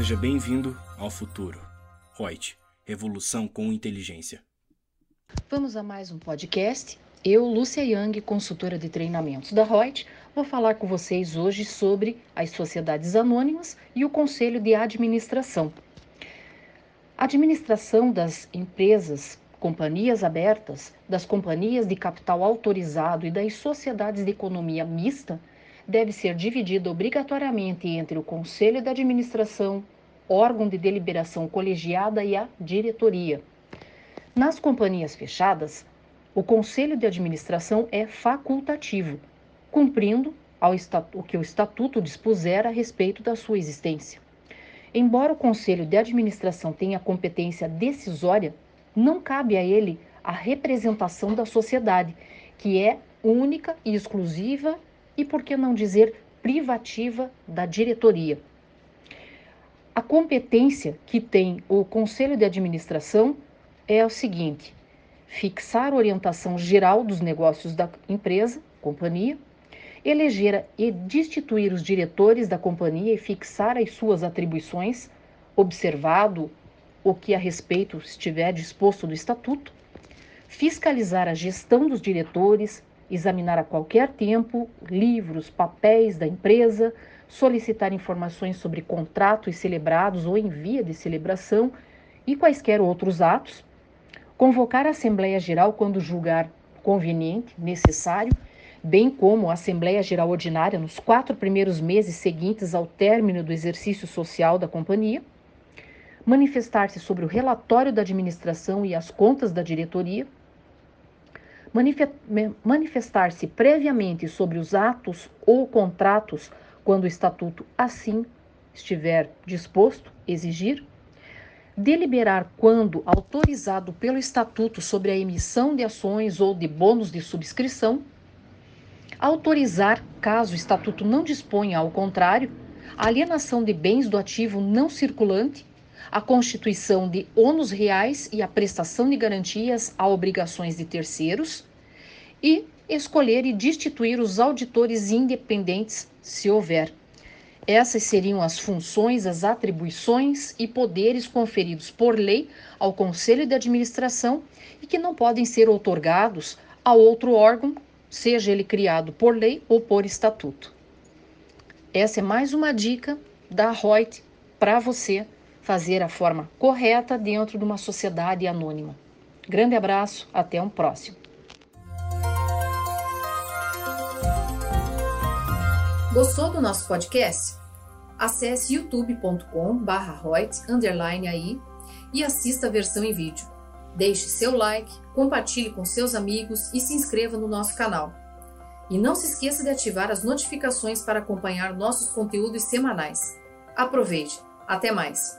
Seja bem-vindo ao futuro. Reut, revolução com inteligência. Vamos a mais um podcast. Eu, Lúcia Yang, consultora de treinamentos da Reut, vou falar com vocês hoje sobre as sociedades anônimas e o conselho de administração. A administração das empresas, companhias abertas, das companhias de capital autorizado e das sociedades de economia mista deve ser dividida obrigatoriamente entre o conselho de administração, órgão de deliberação colegiada e a diretoria. Nas companhias fechadas, o conselho de administração é facultativo, cumprindo o que o estatuto dispuser a respeito da sua existência. Embora o conselho de administração tenha competência decisória, não cabe a ele a representação da sociedade, que é única e exclusiva e, por que não dizer, privativa da diretoria. Competência que tem o conselho de administração é o seguinte: fixar a orientação geral dos negócios da empresa, companhia, eleger e destituir os diretores da companhia e fixar as suas atribuições, observado o que a respeito estiver disposto do estatuto, fiscalizar a gestão dos diretores, examinar a qualquer tempo livros, papéis da empresa, solicitar informações sobre contratos celebrados ou em via de celebração e quaisquer outros atos, convocar a Assembleia Geral quando julgar conveniente, necessário bem como a Assembleia Geral Ordinária nos quatro primeiros meses seguintes ao término do exercício social da companhia, manifestar-se sobre o relatório da administração e as contas da diretoria, manifestar-se previamente sobre os atos ou contratos quando o estatuto assim estiver disposto, exigir, deliberar quando autorizado pelo estatuto sobre a emissão de ações ou de bônus de subscrição autorizar, caso o estatuto não disponha ao contrário, alienação de bens do ativo não circulante, a constituição de ônus reais e a prestação de garantias a obrigações de terceiros e escolher e destituir os auditores independentes, se houver. Essas seriam as funções, as atribuições e poderes conferidos por lei ao Conselho de Administração e que não podem ser outorgados a outro órgão seja ele criado por lei ou por estatuto. Essa é mais uma dica da Reut para você fazer a forma correta dentro de uma sociedade anônima. Grande abraço, até um próximo. Gostou do nosso podcast? Acesse youtube.com/reut_aí e assista a versão em vídeo. Deixe seu like, compartilhe com seus amigos e se inscreva no nosso canal. E não se esqueça de ativar as notificações para acompanhar nossos conteúdos semanais. Aproveite! Até mais!